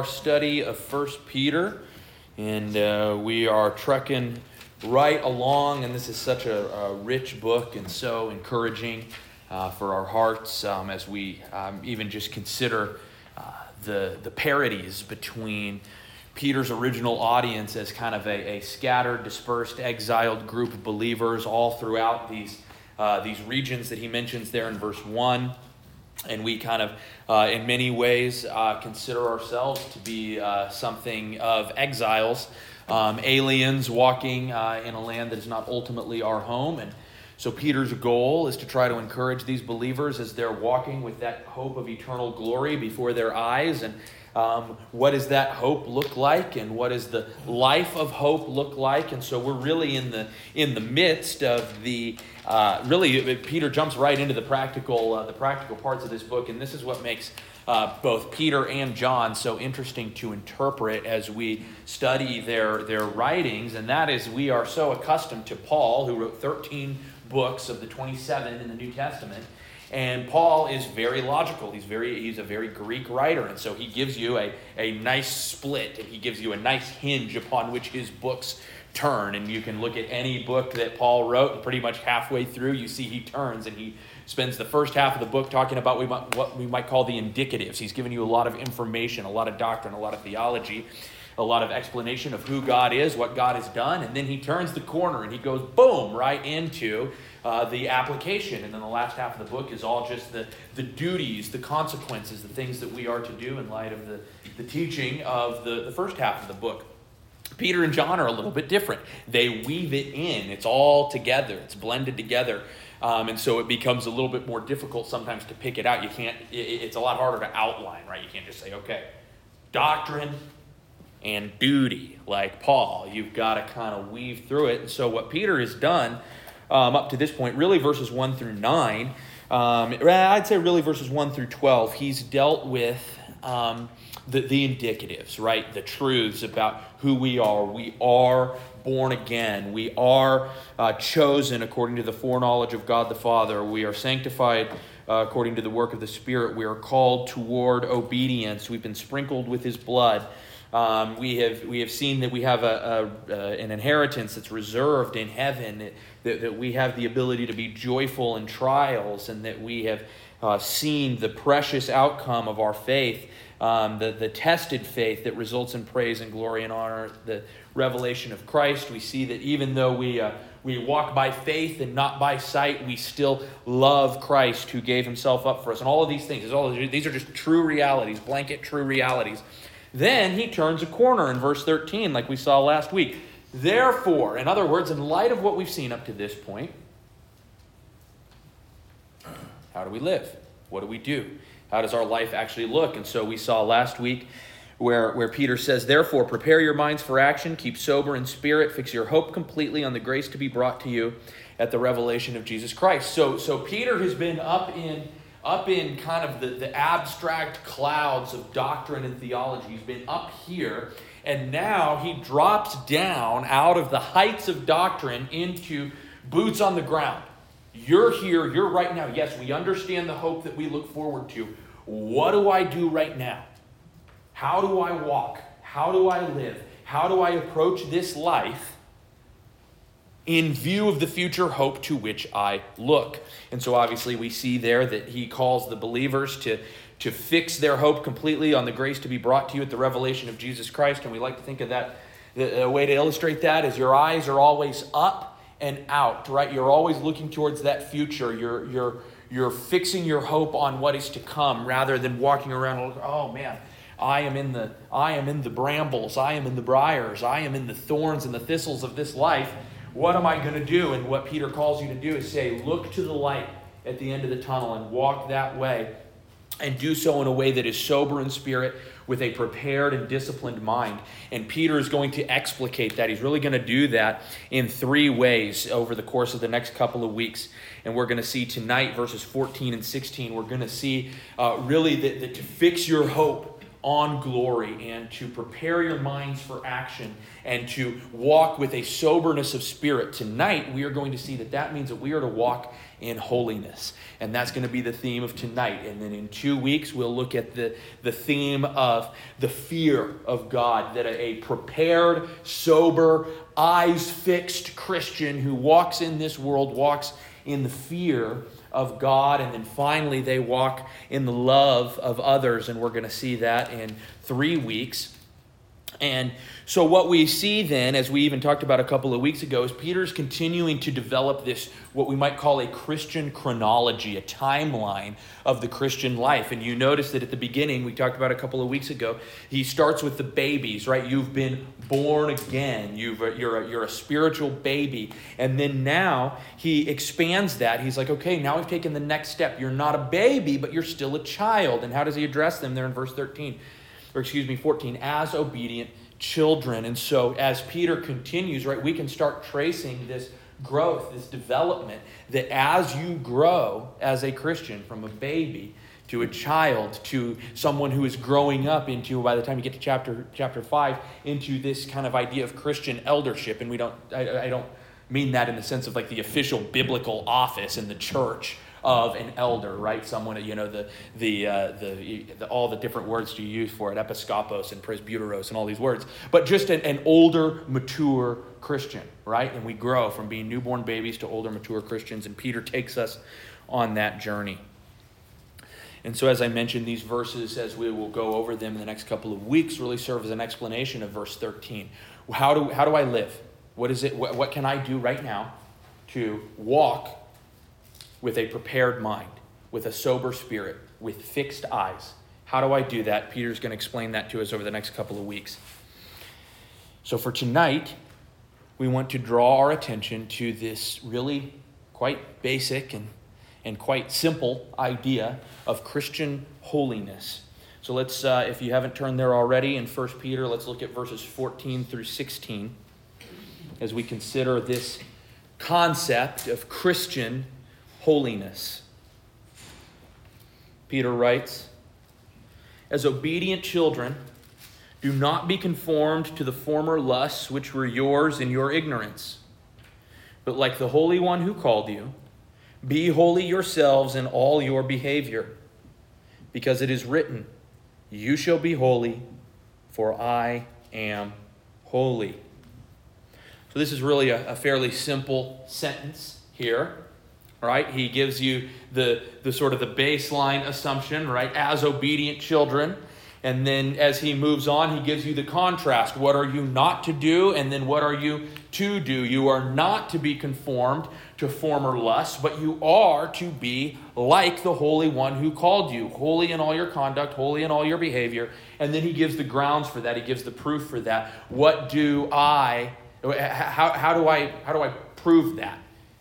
our study of First Peter, and uh, we are trekking right along. And this is such a, a rich book and so encouraging uh, for our hearts um, as we um, even just consider uh, the the parodies between Peter's original audience as kind of a, a scattered, dispersed, exiled group of believers all throughout these uh, these regions that he mentions there in verse one and we kind of, uh, in many ways, uh, consider ourselves to be uh, something of exiles, um, aliens walking uh, in a land that is not ultimately our home. And so, Peter's goal is to try to encourage these believers as they're walking with that hope of eternal glory before their eyes. And um, what does that hope look like, and what does the life of hope look like? And so, we're really in the in the midst of the uh, really, Peter jumps right into the practical, uh, the practical parts of this book, and this is what makes uh, both Peter and John so interesting to interpret as we study their, their writings, and that is we are so accustomed to Paul, who wrote 13 books of the 27 in the New Testament. And Paul is very logical. He's very he's a very Greek writer, and so he gives you a, a nice split, and he gives you a nice hinge upon which his books turn. And you can look at any book that Paul wrote, and pretty much halfway through, you see he turns and he spends the first half of the book talking about what we might call the indicatives. He's giving you a lot of information, a lot of doctrine, a lot of theology, a lot of explanation of who God is, what God has done, and then he turns the corner and he goes boom right into uh, the application. And then the last half of the book is all just the, the duties, the consequences, the things that we are to do in light of the, the teaching of the, the first half of the book. Peter and John are a little bit different. They weave it in, it's all together, it's blended together. Um, and so it becomes a little bit more difficult sometimes to pick it out. You can't, it, it's a lot harder to outline, right? You can't just say, okay, doctrine and duty, like Paul. You've got to kind of weave through it. And so what Peter has done um, up to this point, really verses 1 through 9, um, I'd say really verses 1 through 12, he's dealt with um, the, the indicatives, right? The truths about who we are. We are born again. We are uh, chosen according to the foreknowledge of God the Father. We are sanctified uh, according to the work of the Spirit. We are called toward obedience. We've been sprinkled with His blood. Um, we, have, we have seen that we have a, a, an inheritance that's reserved in heaven, that, that we have the ability to be joyful in trials, and that we have uh, seen the precious outcome of our faith um, the, the tested faith that results in praise and glory and honor, the revelation of Christ. We see that even though we, uh, we walk by faith and not by sight, we still love Christ who gave himself up for us. And all of these things, all these are just true realities, blanket true realities. Then he turns a corner in verse 13, like we saw last week. Therefore, in other words, in light of what we've seen up to this point, how do we live? What do we do? How does our life actually look? And so we saw last week where, where Peter says, Therefore, prepare your minds for action, keep sober in spirit, fix your hope completely on the grace to be brought to you at the revelation of Jesus Christ. So, so Peter has been up in up in kind of the, the abstract clouds of doctrine and theology. He's been up here, and now he drops down out of the heights of doctrine into boots on the ground. You're here, you're right now. Yes, we understand the hope that we look forward to. What do I do right now? How do I walk? How do I live? How do I approach this life in view of the future hope to which I look? And so, obviously, we see there that he calls the believers to, to fix their hope completely on the grace to be brought to you at the revelation of Jesus Christ. And we like to think of that. The, the way to illustrate that is your eyes are always up and out, right? You're always looking towards that future. You're, you're, you're fixing your hope on what is to come rather than walking around, oh man, I am in the I am in the brambles, I am in the briars, I am in the thorns and the thistles of this life. What am I going to do? And what Peter calls you to do is say, look to the light at the end of the tunnel and walk that way and do so in a way that is sober in spirit with a prepared and disciplined mind. And Peter is going to explicate that. He's really going to do that in three ways over the course of the next couple of weeks. And we're going to see tonight, verses 14 and 16, we're going to see uh, really that, that to fix your hope on glory and to prepare your minds for action and to walk with a soberness of spirit. Tonight, we are going to see that that means that we are to walk in holiness. And that's going to be the theme of tonight. And then in two weeks, we'll look at the, the theme of the fear of God, that a, a prepared, sober, eyes fixed Christian who walks in this world walks in the fear of God. And then finally, they walk in the love of others. And we're going to see that in three weeks. And so, what we see then, as we even talked about a couple of weeks ago, is Peter's continuing to develop this, what we might call a Christian chronology, a timeline of the Christian life. And you notice that at the beginning, we talked about a couple of weeks ago, he starts with the babies, right? You've been born again, You've, you're, a, you're a spiritual baby. And then now he expands that. He's like, okay, now we've taken the next step. You're not a baby, but you're still a child. And how does he address them there in verse 13? Or excuse me, 14, as obedient children. And so, as Peter continues, right, we can start tracing this growth, this development, that as you grow as a Christian from a baby to a child to someone who is growing up into by the time you get to chapter chapter 5 into this kind of idea of christian eldership and we don't I, I don't mean that in the sense of like the official biblical office in the church of an elder, right? Someone, you know, the, the, uh, the, the, all the different words you use for it, episkopos and presbyteros and all these words, but just an, an older, mature Christian, right? And we grow from being newborn babies to older, mature Christians, and Peter takes us on that journey. And so, as I mentioned, these verses, as we will go over them in the next couple of weeks, really serve as an explanation of verse 13. How do, how do I live? What is it? What, what can I do right now to walk with a prepared mind, with a sober spirit, with fixed eyes. How do I do that? Peter's going to explain that to us over the next couple of weeks. So for tonight, we want to draw our attention to this really quite basic and, and quite simple idea of Christian holiness. So let's, uh, if you haven't turned there already in 1 Peter, let's look at verses 14 through 16 as we consider this concept of Christian holiness. Peter writes, As obedient children, do not be conformed to the former lusts which were yours in your ignorance, but like the Holy One who called you, be holy yourselves in all your behavior, because it is written, You shall be holy, for I am holy. So, this is really a, a fairly simple sentence here right? He gives you the, the sort of the baseline assumption, right? As obedient children. And then as he moves on, he gives you the contrast. What are you not to do? And then what are you to do? You are not to be conformed to former lusts, but you are to be like the Holy One who called you, holy in all your conduct, holy in all your behavior. And then he gives the grounds for that. He gives the proof for that. What do I, how, how, do, I, how do I prove that?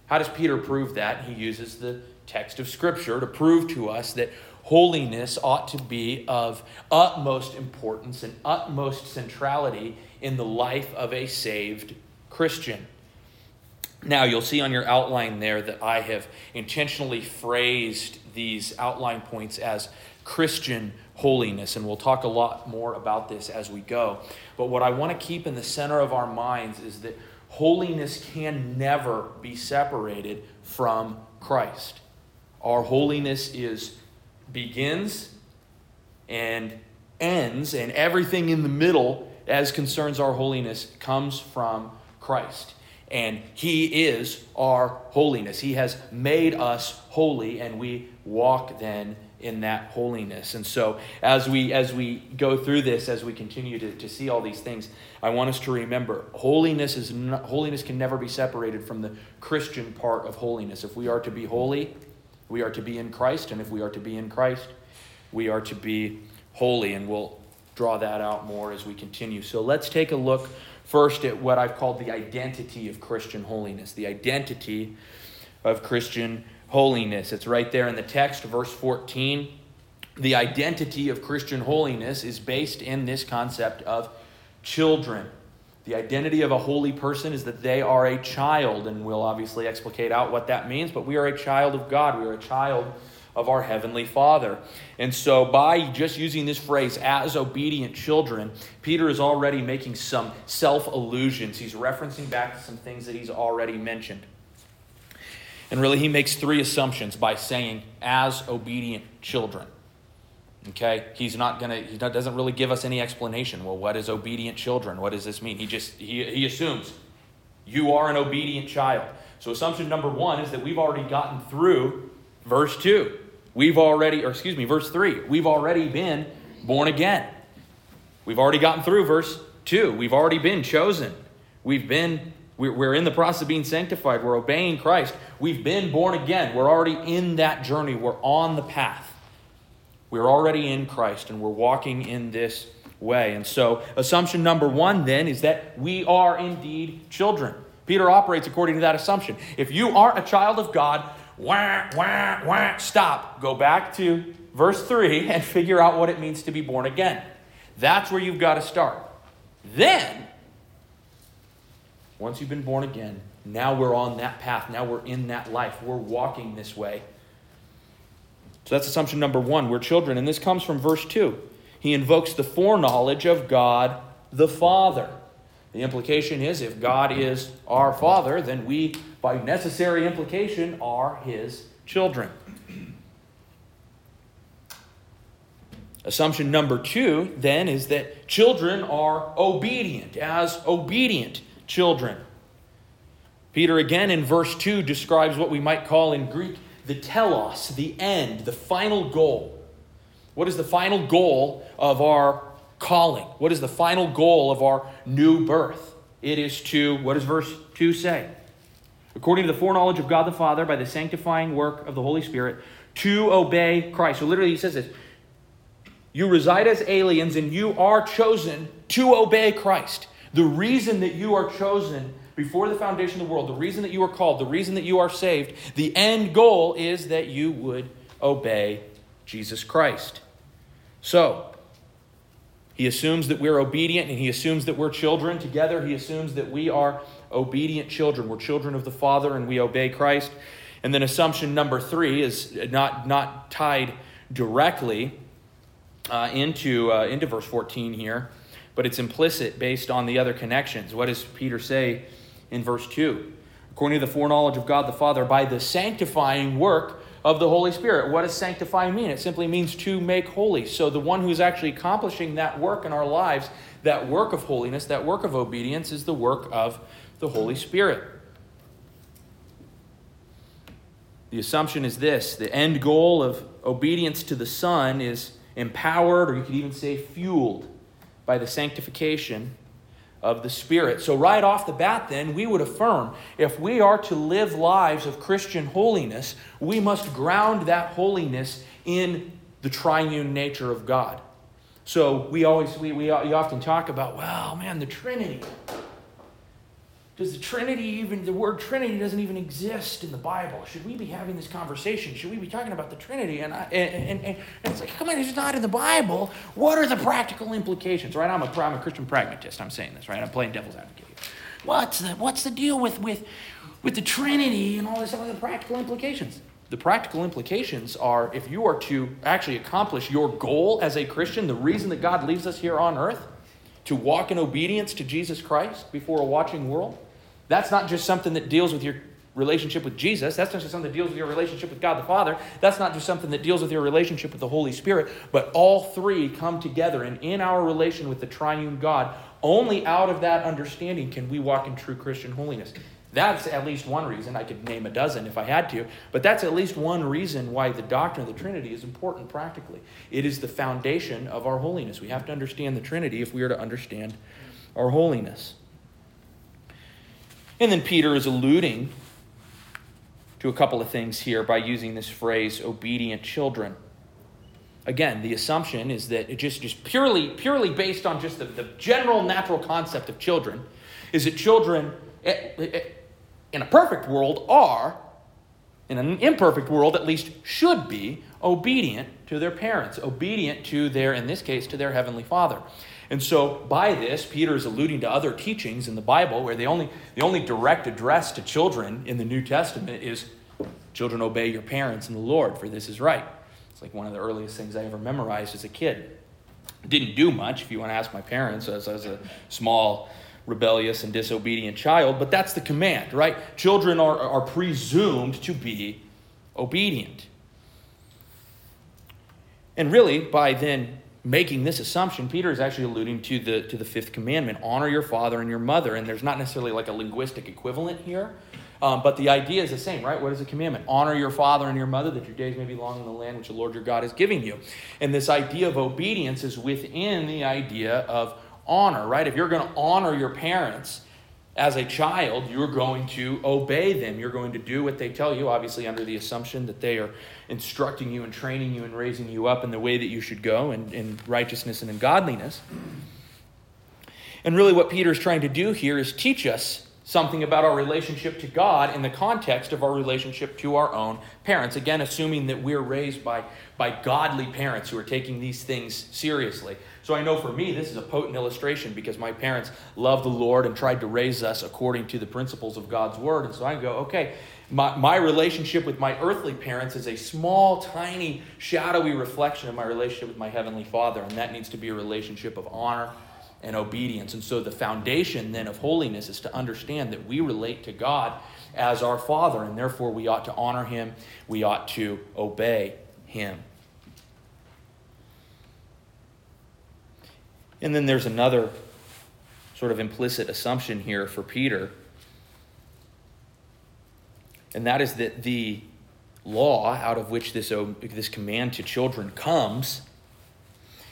How does Peter prove that? He uses the text of Scripture to prove to us that holiness ought to be of utmost importance and utmost centrality in the life of a saved Christian. Now, you'll see on your outline there that I have intentionally phrased these outline points as Christian holiness, and we'll talk a lot more about this as we go. But what I want to keep in the center of our minds is that holiness can never be separated from Christ. Our holiness is begins and ends and everything in the middle as concerns our holiness comes from Christ. And he is our holiness. He has made us holy and we walk then in that holiness. And so as we as we go through this, as we continue to, to see all these things, I want us to remember holiness is not, holiness can never be separated from the Christian part of holiness. If we are to be holy, we are to be in Christ, and if we are to be in Christ, we are to be holy. And we'll draw that out more as we continue. So let's take a look first at what I've called the identity of Christian holiness. The identity of Christian holiness. It's right there in the text, verse 14. The identity of Christian holiness is based in this concept of children. The identity of a holy person is that they are a child, and we'll obviously explicate out what that means, but we are a child of God. We are a child of our Heavenly Father. And so, by just using this phrase, as obedient children, Peter is already making some self allusions. He's referencing back to some things that he's already mentioned. And really, he makes three assumptions by saying, as obedient children. Okay? He's not to, he doesn't really give us any explanation. Well, what is obedient children? What does this mean? He just, he, he assumes you are an obedient child. So, assumption number one is that we've already gotten through verse 2. We've already, or excuse me, verse 3. We've already been born again. We've already gotten through verse 2. We've already been chosen. We've been, we're in the process of being sanctified. We're obeying Christ. We've been born again. We're already in that journey. We're on the path. We're already in Christ and we're walking in this way. And so, assumption number one then is that we are indeed children. Peter operates according to that assumption. If you aren't a child of God, wah, wah, wah, stop. Go back to verse 3 and figure out what it means to be born again. That's where you've got to start. Then, once you've been born again, now we're on that path. Now we're in that life. We're walking this way. So that's assumption number one. We're children. And this comes from verse 2 he invokes the foreknowledge of God the Father. The implication is if God is our Father, then we, by necessary implication, are His children. Assumption number two, then, is that children are obedient, as obedient children. Peter, again in verse 2, describes what we might call in Greek the telos, the end, the final goal. What is the final goal of our calling? What is the final goal of our new birth? It is to, what does verse 2 say? According to the foreknowledge of God the Father by the sanctifying work of the Holy Spirit, to obey Christ. So literally, he says this You reside as aliens and you are chosen to obey Christ. The reason that you are chosen before the foundation of the world, the reason that you are called, the reason that you are saved, the end goal is that you would obey Jesus Christ. So, he assumes that we're obedient and he assumes that we're children. Together, he assumes that we are obedient children. We're children of the Father and we obey Christ. And then assumption number three is not, not tied directly uh, into, uh, into verse 14 here, but it's implicit based on the other connections. What does Peter say in verse 2? According to the foreknowledge of God the Father, by the sanctifying work of the Holy Spirit. What does sanctify mean? It simply means to make holy. So the one who's actually accomplishing that work in our lives, that work of holiness, that work of obedience, is the work of the Holy Spirit. The assumption is this the end goal of obedience to the Son is empowered, or you could even say fueled, by the sanctification of the Spirit. So, right off the bat, then, we would affirm if we are to live lives of Christian holiness, we must ground that holiness in the triune nature of God. So, we always, we, we you often talk about, well, man, the Trinity. Does the Trinity even, the word Trinity doesn't even exist in the Bible? Should we be having this conversation? Should we be talking about the Trinity? And, I, and, and, and it's like, come on, it's not in the Bible. What are the practical implications, right? I'm a, I'm a Christian pragmatist. I'm saying this, right? I'm playing devil's advocate. What's the, what's the deal with, with, with the Trinity and all this other practical implications? The practical implications are if you are to actually accomplish your goal as a Christian, the reason that God leaves us here on earth, to walk in obedience to Jesus Christ before a watching world, that's not just something that deals with your relationship with Jesus. That's not just something that deals with your relationship with God the Father. That's not just something that deals with your relationship with the Holy Spirit. But all three come together. And in our relation with the triune God, only out of that understanding can we walk in true Christian holiness. That's at least one reason. I could name a dozen if I had to, but that's at least one reason why the doctrine of the Trinity is important practically. It is the foundation of our holiness. We have to understand the Trinity if we are to understand our holiness. And then Peter is alluding to a couple of things here by using this phrase obedient children. Again, the assumption is that just, just purely, purely based on just the, the general natural concept of children, is that children eh, eh, in a perfect world are, in an imperfect world at least, should be obedient to their parents, obedient to their, in this case, to their heavenly father. And so, by this, Peter is alluding to other teachings in the Bible where the only, the only direct address to children in the New Testament is Children, obey your parents in the Lord, for this is right. It's like one of the earliest things I ever memorized as a kid. Didn't do much, if you want to ask my parents, as, a small, rebellious, and disobedient child, but that's the command, right? Children are, are presumed to be obedient. And really, by then making this assumption, Peter is actually alluding to the, to the fifth commandment honor your father and your mother. And there's not necessarily like a linguistic equivalent here, um, but the idea is the same, right? What is the commandment? Honor your father and your mother that your days may be long in the land which the Lord your God is giving you. And this idea of obedience is within the idea of honor, right? If you're going to honor your parents, as a child, you're going to obey them. You're going to do what they tell you, obviously, under the assumption that they are instructing you and training you and raising you up in the way that you should go in, in righteousness and in godliness. And really, what Peter is trying to do here is teach us something about our relationship to God in the context of our relationship to our own parents. Again, assuming that we're raised by, by godly parents who are taking these things seriously. So I know for me, this is a potent illustration because my parents loved the Lord and tried to raise us according to the principles of God's Word. And so I go, okay, my, my relationship with my earthly parents is a small, tiny, shadowy reflection of my relationship with my Heavenly Father. And that needs to be a relationship of honor and obedience. And so the foundation then of holiness is to understand that we relate to God as our Father, and therefore we ought to honor Him, we ought to obey Him. And then there's another sort of implicit assumption here for Peter, and that is that the law out of which this, this command to children comes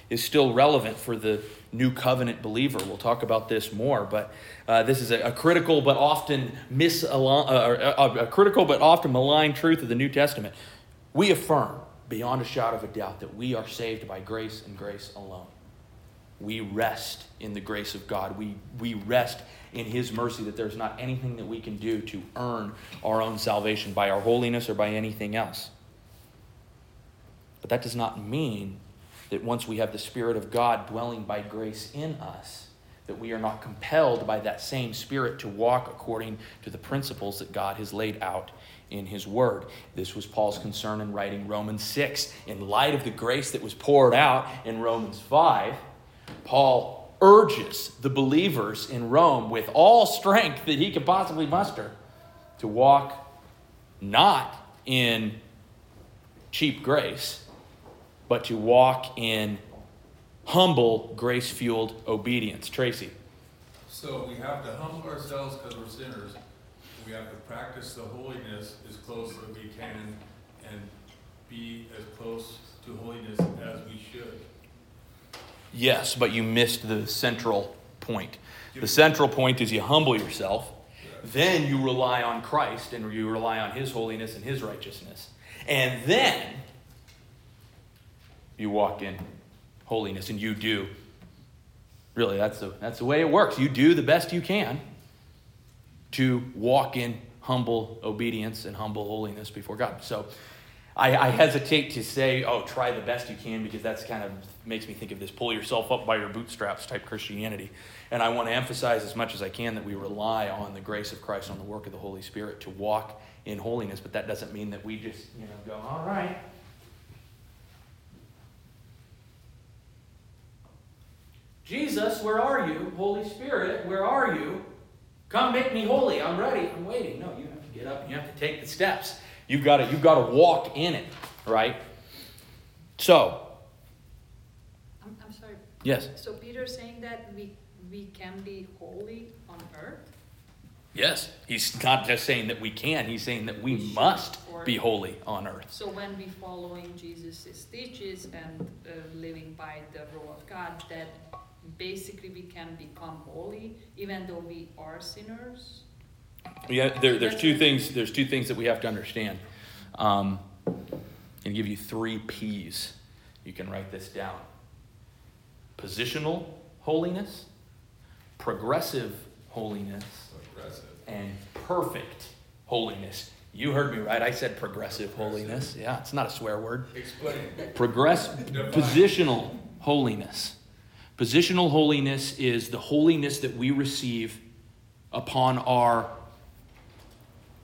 is still relevant for the new covenant believer. We'll talk about this more, but uh, this is a, a, critical but often mis uh, a, a critical but often maligned truth of the New Testament. We affirm beyond a shadow of a doubt that we are saved by grace and grace alone we rest in the grace of God. We, we rest in His mercy that there's not anything that we can do to earn our own salvation by our holiness or by anything else. But that does not mean that once we have the Spirit of God dwelling by grace in us, that we are not compelled by that same Spirit to walk according to the principles that God has laid out in His Word. This was Paul's concern in writing Romans 6. In light of the grace that was poured out in Romans 5, Paul urges the believers in Rome with all strength that he could possibly muster to walk not in cheap grace, but to walk in humble, grace fueled obedience. Tracy. So we have to humble ourselves because we're sinners. We have to practice the holiness as close as we can and be as close to holiness as we should. Yes, but you missed the central point. The central point is you humble yourself, then you rely on Christ and you rely on His holiness and His righteousness. And then you walk in holiness and you do. Really, that's the, that's the way it works. You do the best you can to walk in humble obedience and humble holiness before God. So, I, I, hesitate to say, oh, try the best you can, because that's kind of makes me think of this pull yourself up by your bootstraps type Christianity. And I want to emphasize as much as I can that we rely on the grace of Christ, on the work of the Holy Spirit to walk in holiness. But that doesn't mean that we just, you know, go, all right. Jesus, where are you? Holy Spirit, where are you? Come make me holy. I'm ready. I'm waiting. No, you have to get up and you have to take the steps. You've got to, you've got to walk in it, right? So. I'm, I'm sorry. Yes. So Peter's saying that we, we can be holy on earth? Yes. He's not just saying that we can, he's saying that we, we must be holy on earth. So when we following Jesus' teachings and uh, living by the rule of God, that basically we can become holy even though we are sinners? Yeah, there, there's two things. There's two things that we have to understand. Um, and give you three P's. You can write this down: positional holiness, progressive holiness, progressive. and perfect holiness. You heard me right. I said progressive, progressive. holiness. Yeah, it's not a swear word. Explain. Progress, positional holiness. Positional holiness is the holiness that we receive upon our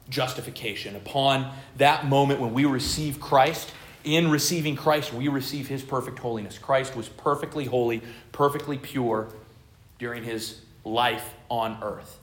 justification, upon that moment when we receive Christ. In receiving Christ, we receive his perfect holiness. Christ was perfectly holy, perfectly pure during his life on earth.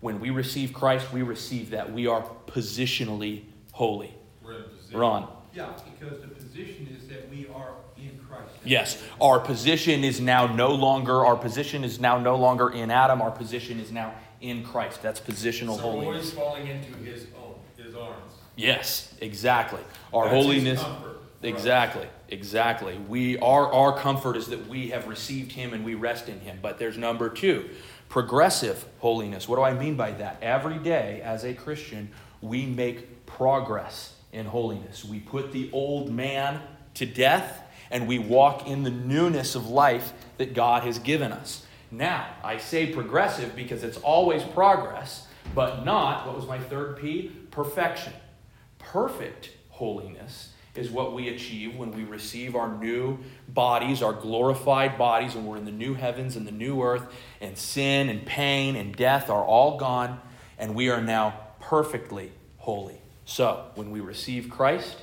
When we receive Christ, we receive that. We are positionally holy. We're. Ron. Yeah, because the position is that we are in Christ. Yes, our position is now no longer, our position is now no longer in Adam, our position is now in Christ. That's positional So we're holiness. always falling into his own, his arms. Yes, exactly. Our That's holiness. comfort for us. Exactly, exactly. We our our comfort is that we have received him and we rest in him. But there's number 2, progressive holiness. What do I mean by that? Every day as a Christian, we make progress in holiness. We put the old man to death and we walk in the newness of life that God has given us. Now, I say progressive because it's always progress, but not what was my third P? Perfection. Perfect holiness is what we achieve when we receive our new bodies, our glorified bodies, and we're in the new heavens and the new earth, and sin and pain and death are all gone, and we are now perfectly holy. So, when we receive Christ,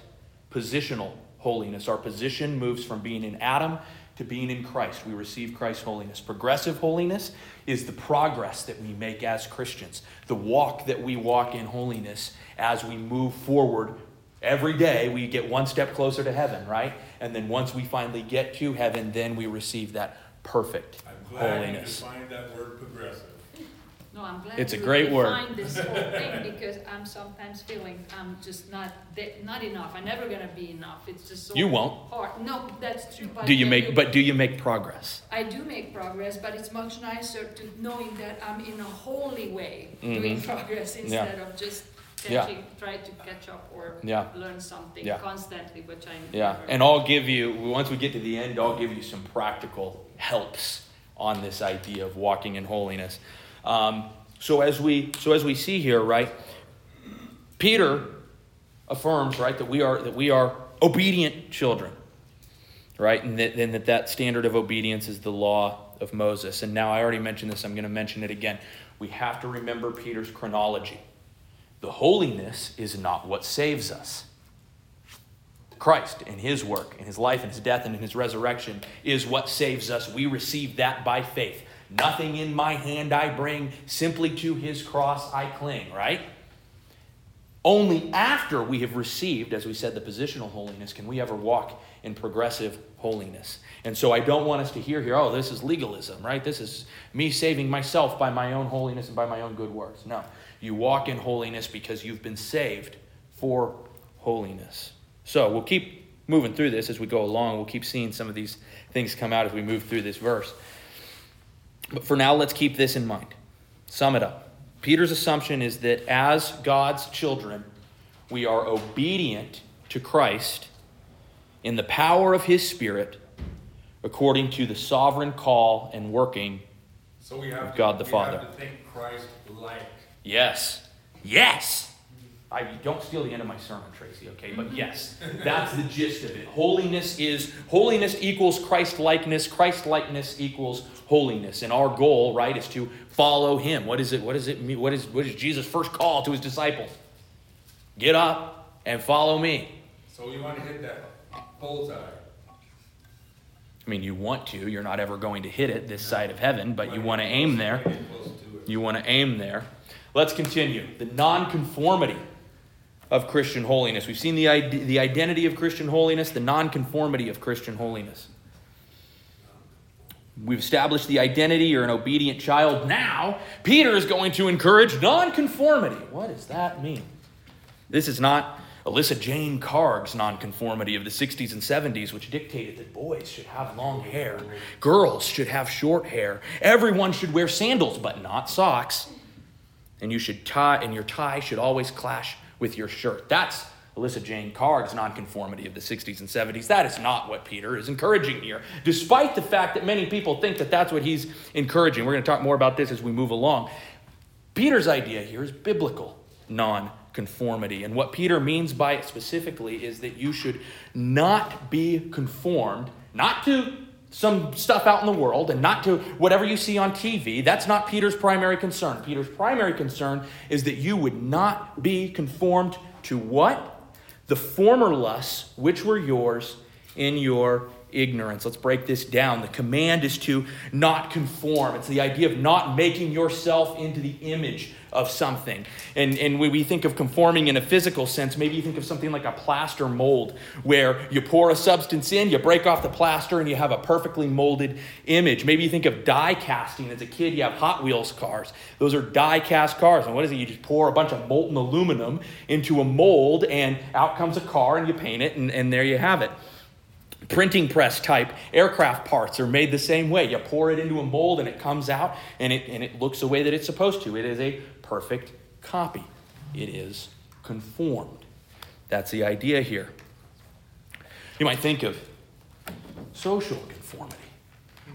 positional holiness, our position moves from being in Adam to being in Christ. We receive Christ's holiness. Progressive holiness is the progress that we make as Christians, the walk that we walk in holiness as we move forward. Every day we get one step closer to heaven, right? And then once we finally get to heaven, then we receive that perfect I'm glad you holiness. defined that word progressive. No, I'm glad It's a great word. this whole thing because I'm sometimes feeling I'm just not not enough. I'm never gonna be enough. It's just so You won't. hard. No, that's true. But Do you make but do you make progress? I do make progress, but it's much nicer to knowing that I'm in a holy way Mhm. doing progress Yeah. instead of just Yeah. try to catch up or Yeah. learn something Yeah. constantly, which I Yeah, never- and I'll give you, once we get to the end, I'll give you some practical helps on this idea of walking in holiness. Um, so as we so as we see here, right, Peter affirms, right, that we are that we are obedient children, right, and that, and that that standard of obedience is the law of Moses. And now I already mentioned this. I'm going to mention it again. We have to remember Peter's chronology. The holiness is not what saves us. Christ and his work and his life and his death and his resurrection is what saves us. We receive that by faith. Nothing in my hand I bring, simply to his cross I cling, right? Only after we have received, as we said, the positional holiness, can we ever walk in progressive holiness. And so I don't want us to hear here, oh, this is legalism, right? This is me saving myself by my own holiness and by my own good works. No. You walk in holiness because you've been saved for holiness. So we'll keep moving through this as we go along. We'll keep seeing some of these things come out as we move through this verse. But for now, let's keep this in mind. Sum it up. Peter's assumption is that as God's children, we are obedient to Christ in the power of his Spirit according to the sovereign call and working. So we have to, God the we Father. have to think Christ like. Yes. Yes. I don't steal the end of my sermon, Tracy, okay? But mm-hmm. yes, that's the gist of it. Holiness is holiness equals Christ likeness, Christ likeness equals holiness. And our goal, right, is to follow him. What is it? What does it mean? What is what is Jesus' first call to his disciples? Get up and follow me. So we want to hit that bullseye. I mean, you want to, you're not ever going to hit it this side of heaven, but you want to aim there. Get close to it. You want to aim there. Let's continue. The nonconformity of Christian holiness. We've seen the, the identity of Christian holiness, the nonconformity of Christian holiness. We've established the identity, you're an obedient child. Now, Peter is going to encourage nonconformity. What does that mean? This is not Alyssa Jane Carg's nonconformity of the 60s and 70s, which dictated that boys should have long hair, girls should have short hair, everyone should wear sandals, but not socks, and you should tie, and your tie should always clash with your shirt. That's Alyssa Jane Carg's nonconformity of the 60s and 70s. That is not what Peter is encouraging here, despite the fact that many people think that that's what he's encouraging. We're going to talk more about this as we move along. Peter's idea here is biblical non-conformity. And what Peter means by it specifically is that you should not be conformed, not to some stuff out in the world and not to whatever you see on TV. That's not Peter's primary concern. Peter's primary concern is that you would not be conformed to what? The former lusts which were yours in your ignorance. Let's break this down. The command is to not conform. It's the idea of not making yourself into the image of something. And, and when we think of conforming in a physical sense, maybe you think of something like a plaster mold, where you pour a substance in, you break off the plaster, and you have a perfectly molded image. Maybe you think of die casting. As a kid, you have Hot Wheels cars. Those are die cast cars. And what is it? You just pour a bunch of molten aluminum into a mold, and out comes a car, and you paint it, and, and there you have it printing press type aircraft parts are made the same way. You pour it into a mold and it comes out and it, and it looks the way that it's supposed to. It is a perfect copy, it is conformed. That's the idea here. You might think of social conformity.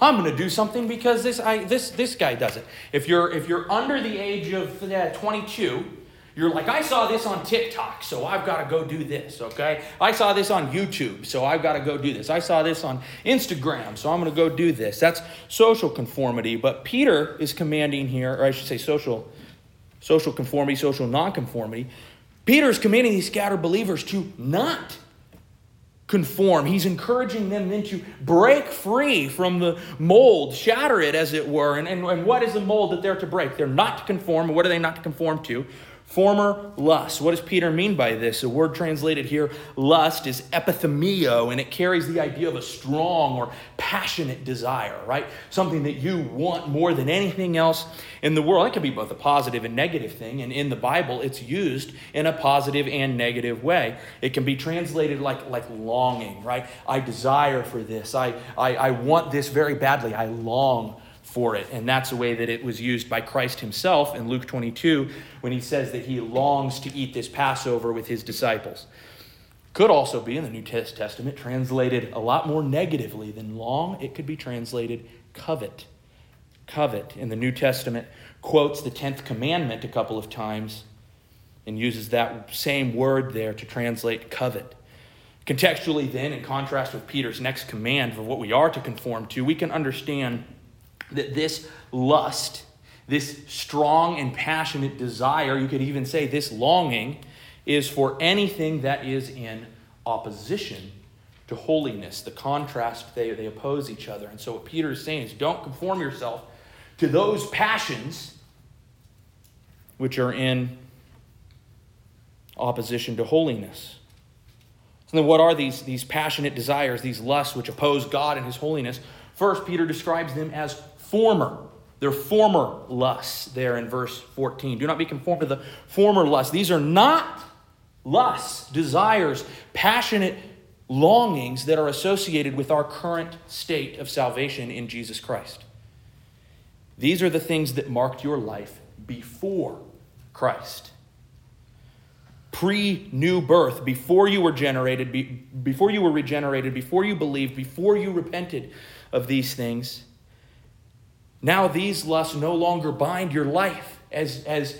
I'm going to do something because this, I, this, this guy does it. If you're, if you're under the age of uh, 22, you're like, I saw this on TikTok, so I've got to go do this, okay? I saw this on YouTube, so I've got to go do this. I saw this on Instagram, so I'm going to go do this. That's social conformity. But Peter is commanding here, or I should say social, social conformity, social nonconformity. Peter is commanding these scattered believers to not conform. He's encouraging them then to break free from the mold, shatter it, as it were. And, and, and what is the mold that they're to break? They're not to conform. What are they not to conform to? Former lust. What does Peter mean by this? The word translated here, lust, is epithumia, and it carries the idea of a strong or passionate desire, right? Something that you want more than anything else in the world. It can be both a positive and negative thing, and in the Bible, it's used in a positive and negative way. It can be translated like, like longing, right? I desire for this. I, I, I want this very badly. I long for it. And that's the way that it was used by Christ himself in Luke 22 when he says that he longs to eat this Passover with his disciples. Could also be in the New Testament translated a lot more negatively than long. It could be translated covet. Covet in the New Testament quotes the 10th commandment a couple of times and uses that same word there to translate covet. Contextually, then, in contrast with Peter's next command of what we are to conform to, we can understand that this lust, this strong and passionate desire, you could even say this longing, is for anything that is in opposition to holiness. The contrast, they, they oppose each other. And so what Peter is saying is don't conform yourself to those passions which are in opposition to holiness. And then what are these, these passionate desires, these lusts which oppose God and his holiness? First, Peter describes them as former. Their former lusts, there in verse 14. Do not be conformed to the former lusts. These are not lusts, desires, passionate longings that are associated with our current state of salvation in Jesus Christ. These are the things that marked your life before Christ. Pre new birth, before you were generated, be, before you were regenerated, before you believed, before you repented of these things. Now these lusts no longer bind your life. As, as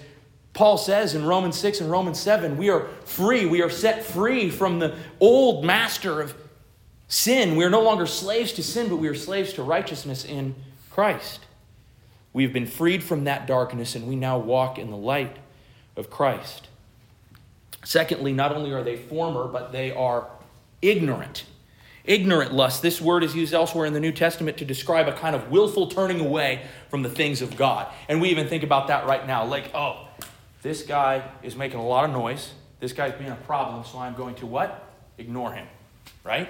Paul says in Romans 6 and Romans 7, we are free. We are set free from the old master of sin. We are no longer slaves to sin, but we are slaves to righteousness in Christ. We have been freed from that darkness and we now walk in the light of Christ. Secondly, not only are they former, but they are ignorant. Ignorant lust. This word is used elsewhere in the New Testament to describe a kind of willful turning away from the things of God. And we even think about that right now. Like, oh, this guy is making a lot of noise. This guy's being a problem, so I'm going to what? Ignore him. Right?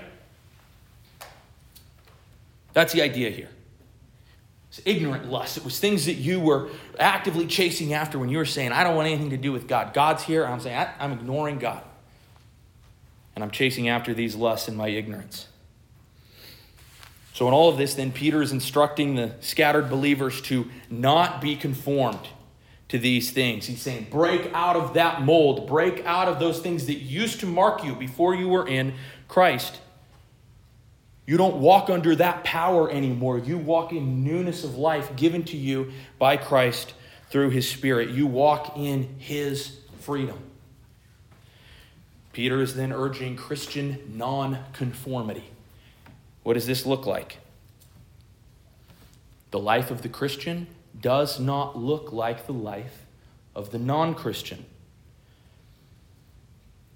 That's the idea here. It's ignorant lust. It was things that you were actively chasing after when you were saying, I don't want anything to do with God. God's here. I'm saying, I'm ignoring God and I'm chasing after these lusts in my ignorance. So, in all of this, then, Peter is instructing the scattered believers to not be conformed to these things. He's saying, break out of that mold, break out of those things that used to mark you before you were in Christ. You don't walk under that power anymore. You walk in newness of life given to you by Christ through his Spirit. You walk in his freedom. Peter is then urging Christian nonconformity. What does this look like? The life of the Christian does not look like the life of the non Christian.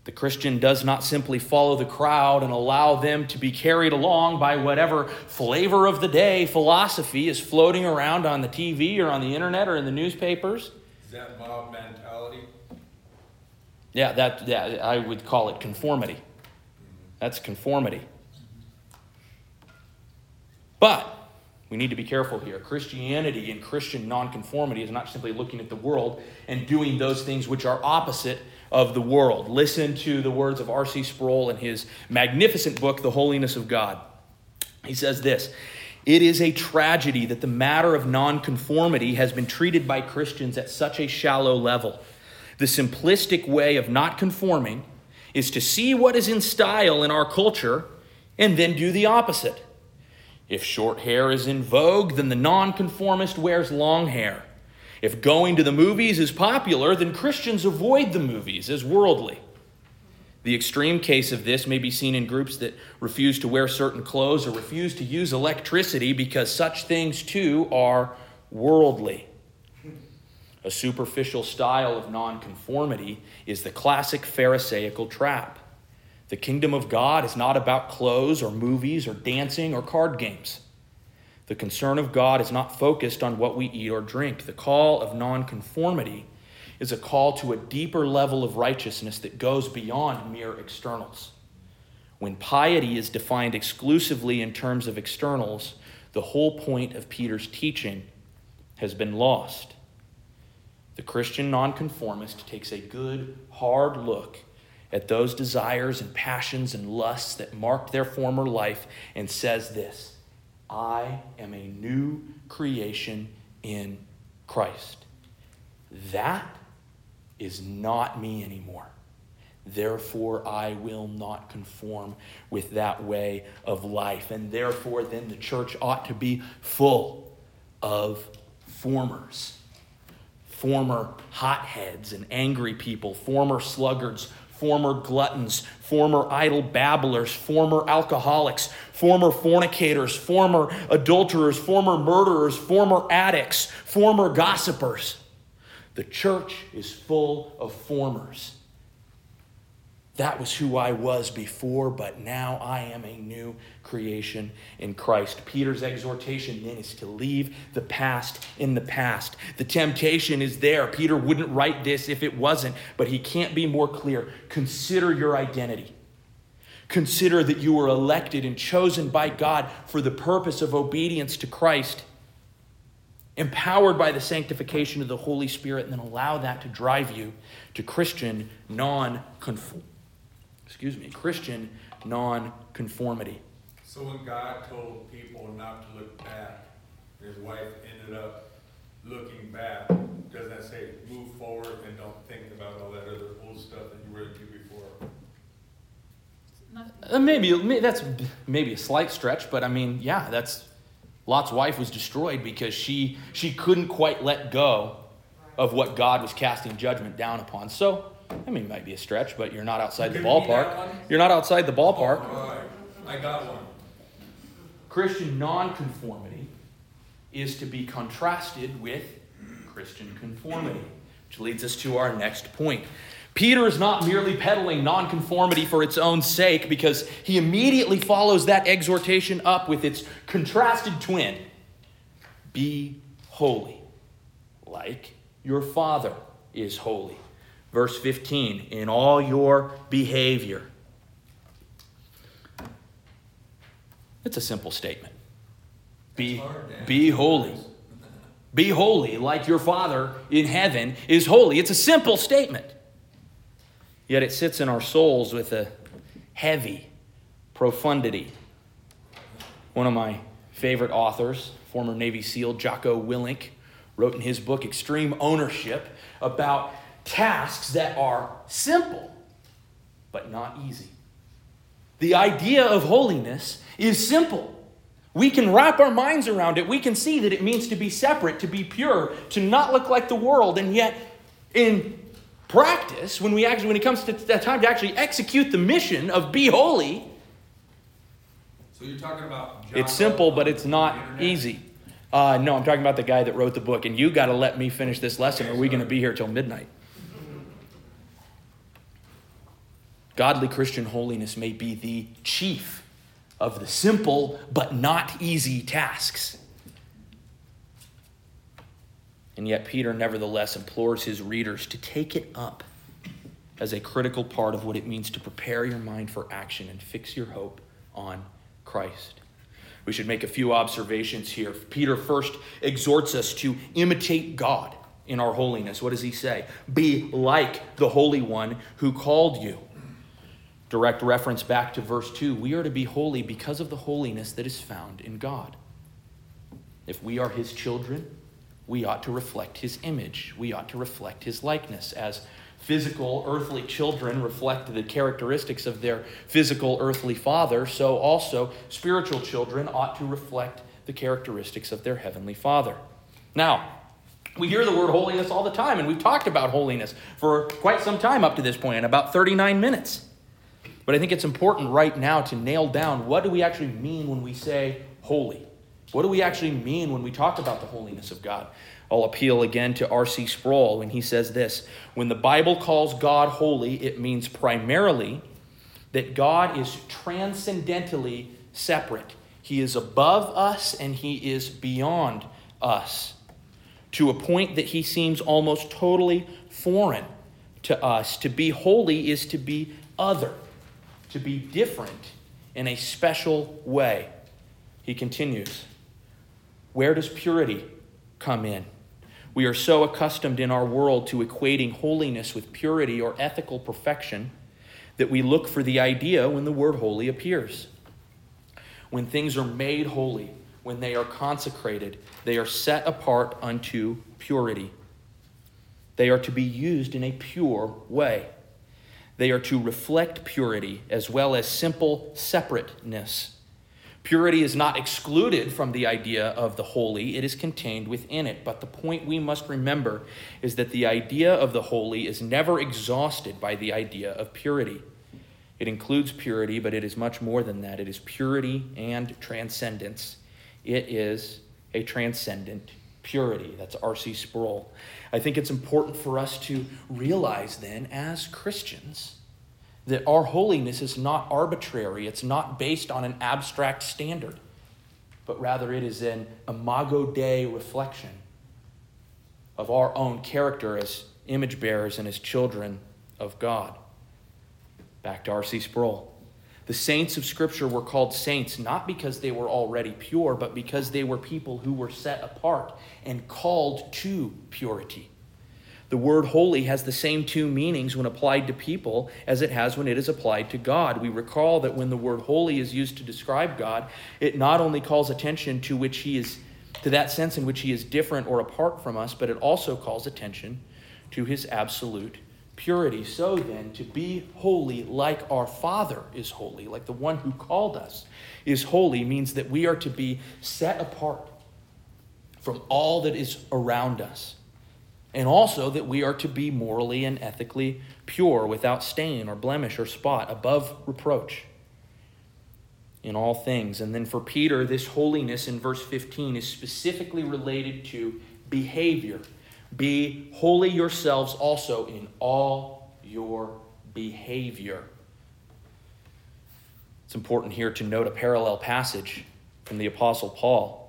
The Christian does not simply follow the crowd and allow them to be carried along by whatever flavor of the day philosophy is floating around on the TV or on the internet or in the newspapers. Is that mob mentality? Yeah, that, yeah, I would call it conformity. That's conformity. But we need to be careful here. Christianity and Christian nonconformity is not simply looking at the world and doing those things which are opposite of the world. Listen to the words of R.C. Sproul in his magnificent book, The Holiness of God. He says this It is a tragedy that the matter of nonconformity has been treated by Christians at such a shallow level. The simplistic way of not conforming is to see what is in style in our culture and then do the opposite. If short hair is in vogue, then the nonconformist wears long hair. If going to the movies is popular, then Christians avoid the movies as worldly. The extreme case of this may be seen in groups that refuse to wear certain clothes or refuse to use electricity because such things too are worldly. A superficial style of nonconformity is the classic Pharisaical trap. The kingdom of God is not about clothes or movies or dancing or card games. The concern of God is not focused on what we eat or drink. The call of nonconformity is a call to a deeper level of righteousness that goes beyond mere externals. When piety is defined exclusively in terms of externals, the whole point of Peter's teaching has been lost. The Christian nonconformist takes a good, hard look at those desires and passions and lusts that marked their former life and says this I am a new creation in Christ. That is not me anymore. Therefore, I will not conform with that way of life. And therefore, then the church ought to be full of formers, former hotheads and angry people, former sluggards, former gluttons, former idle babblers, former alcoholics, former fornicators, former adulterers, former murderers, former addicts, former gossipers. The church is full of formers. That was who I was before, but now I am a new creation in Christ. Peter's exhortation then is to leave the past in the past. The temptation is there. Peter wouldn't write this if it wasn't, but he can't be more clear. Consider your identity. Consider that you were elected and chosen by God for the purpose of obedience to Christ, empowered by the sanctification of the Holy Spirit, and then allow that to drive you to Christian non conformity excuse me, Christian non-conformity. So when God told people not to look back, his wife ended up looking back, Doesn't that say move forward and don't think about all that other old stuff that you were into before? Uh, maybe that's maybe a slight stretch, but I mean, yeah, that's Lot's wife was destroyed because she she couldn't quite let go of what God was casting judgment down upon. So I mean, it might be a stretch, but you're not outside the ballpark. You're not outside the ballpark. All right, I got one. Christian nonconformity is to be contrasted with Christian conformity, which leads us to our next point. Peter is not merely peddling nonconformity for its own sake because he immediately follows that exhortation up with its contrasted twin Be holy, like your Father is holy. Verse 15, in all your behavior. It's a simple statement. Be, be holy. Be holy like your Father in heaven is holy. It's a simple statement. Yet it sits in our souls with a heavy profundity. One of my favorite authors, former Navy SEAL Jocko Willink, wrote in his book Extreme Ownership about tasks that are simple but not easy. The idea of holiness is simple. We can wrap our minds around it. We can see that it means to be separate, to be pure, to not look like the world. And yet, in practice, when we actually when it comes to that time to actually execute the mission of be holy, So you're talking about. it's simple, but it's not easy. Uh, no, I'm talking about the guy that wrote the book, and you got to let me finish this lesson, or are we going to be here till midnight? Godly Christian holiness may be the chief of the simple but not easy tasks. And yet, Peter nevertheless implores his readers to take it up as a critical part of what it means to prepare your mind for action and fix your hope on Christ. We should make a few observations here. Peter first exhorts us to imitate God in our holiness. What does he say? Be like the Holy One who called you. Direct reference back to verse 2 we are to be holy because of the holiness that is found in God. If we are his children, we ought to reflect his image. We ought to reflect his likeness. As physical earthly children reflect the characteristics of their physical earthly father, so also spiritual children ought to reflect the characteristics of their heavenly father. Now, we hear the word holiness all the time, and we've talked about holiness for quite some time up to this point, about 39 minutes. But I think it's important right now to nail down what do we actually mean when we say holy? What do we actually mean when we talk about the holiness of God? I'll appeal again to R.C. Sproul when he says this When the Bible calls God holy, it means primarily that God is transcendentally separate. He is above us and he is beyond us to a point that he seems almost totally foreign to us. To be holy is to be other to be different in a special way. He continues Where does purity come in? We are so accustomed in our world to equating holiness with purity or ethical perfection that we look for the idea when the word holy appears. When things are made holy, when they are consecrated, they are set apart unto purity. They are to be used in a pure way. They are to reflect purity as well as simple separateness. Purity is not excluded from the idea of the holy, it is contained within it. But the point we must remember is that the idea of the holy is never exhausted by the idea of purity. It includes purity, but it is much more than that. It is purity and transcendence. It is a transcendent purity. That's R.C. Sproul. I think it's important for us to realize then, as Christians, that our holiness is not arbitrary, it's not based on an abstract standard, but rather it is an imago Dei reflection of our own character as image bearers and as children of God. Back to R.C. Sproul. The saints of Scripture were called saints not because they were already pure, but because they were people who were set apart and called to purity. The word holy has the same two meanings when applied to people as it has when it is applied to God. We recall that when the word holy is used to describe God, it not only calls attention to which he is to that sense in which he is different or apart from us, but it also calls attention to his absolute purity. So then, to be holy like our Father is holy, like the one who called us is holy, means that we are to be set apart from all that is around us. And also that we are to be morally and ethically pure, without stain or blemish or spot, above reproach in all things. And then for Peter, this holiness in verse 15 is specifically related to behavior be holy yourselves also in all your behavior. It's important here to note a parallel passage from the Apostle Paul.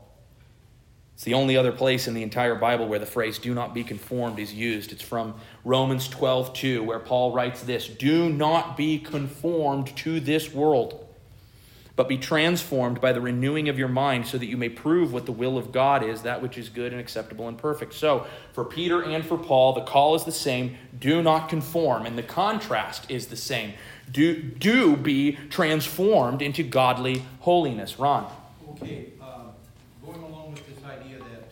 It's the only other place in the entire Bible where the phrase do not be conformed is used. It's from Romans 12, 2, where Paul writes this Do not be conformed to this world but be transformed by the renewing of your mind so that you may prove what the will of God is, that which is good and acceptable and perfect. So, for Peter and for Paul, the call is the same do not conform, and the contrast is the same. Do, do be transformed into godly holiness. Ron. Okay, uh, going along with this idea that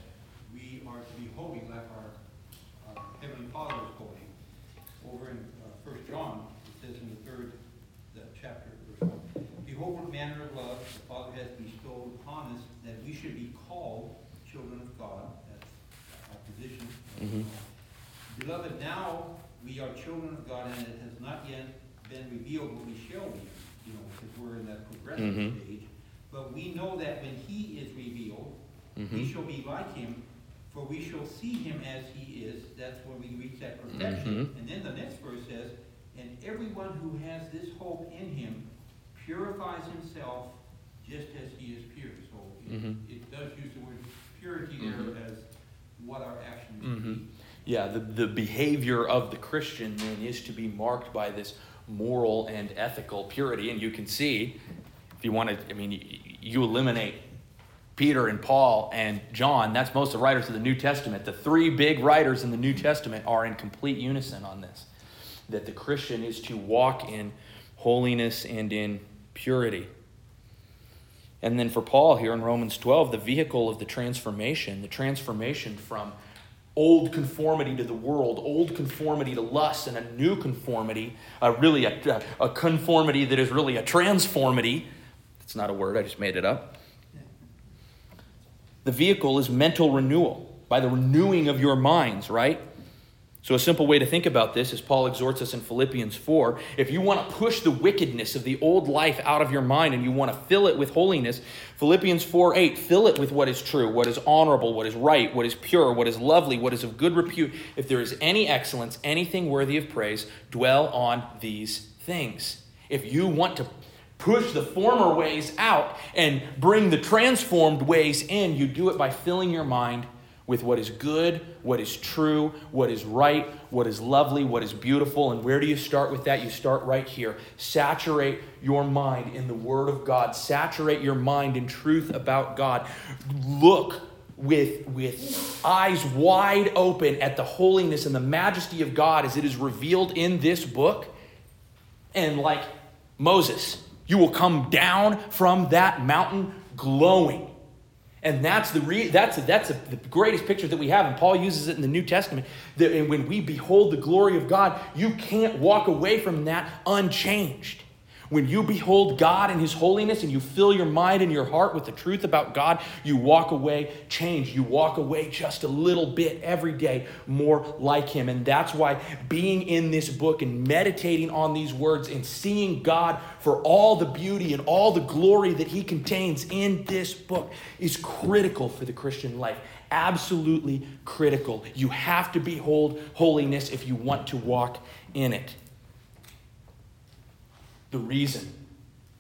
we are to be holy like our, our Heavenly Father is holy, over in uh, 1 John, it says in the third the chapter, verse 1, Behold what manner of love the Father has bestowed upon us, that we should be called children of God. That's our position. Mhm. Beloved, now we are children of God, and it has not yet been revealed what we shall be, you know, because we're in that progressive Mhm. stage. But we know that when He is revealed, Mm-hmm. We shall be like him, for we shall see him as he is. That's when we reach that perfection. Mhm. And then the next verse says, and everyone who has this hope in him purifies himself just as he is pure. Mhm. it does use the word purity there as what our action is. Mhm. Yeah, the, the behavior of the Christian then is to be marked by this moral and ethical purity. And you can see, if you want to, I mean, you eliminate Peter and Paul and John, that's most of the writers of the New Testament. The three big writers in the New Testament are in complete unison on this that the Christian is to walk in holiness and in purity. And then for Paul here in Romans 12, the vehicle of the transformation, the transformation from old conformity to the world, old conformity to lust, and a new conformity, uh, really a, a conformity that is really a transformity. It's not a word, I just made it up. The vehicle is mental renewal by the renewing of your minds, right? So, a simple way to think about this is Paul exhorts us in Philippians 4. If you want to push the wickedness of the old life out of your mind and you want to fill it with holiness, Philippians 4 8, fill it with what is true, what is honorable, what is right, what is pure, what is lovely, what is of good repute. If there is any excellence, anything worthy of praise, dwell on these things. If you want to push the former ways out and bring the transformed ways in, you do it by filling your mind with what is good, what is true, what is right, what is lovely, what is beautiful. And where do you start with that? You start right here. Saturate your mind in the Word of God, saturate your mind in truth about God. Look with, with eyes wide open at the holiness and the majesty of God as it is revealed in this book. And like Moses, you will come down from that mountain glowing and that's the re- that's that's a, the greatest picture that we have, and Paul uses it in the New Testament. That when we behold the glory of God, you can't walk away from that unchanged. When you behold God and His holiness and you fill your mind and your heart with the truth about God, you walk away changed. You walk away just a little bit every day more like Him. And that's why being in this book and meditating on these words and seeing God for all the beauty and all the glory that He contains in this book is critical for the Christian life. Absolutely critical. You have to behold holiness if you want to walk in it the reason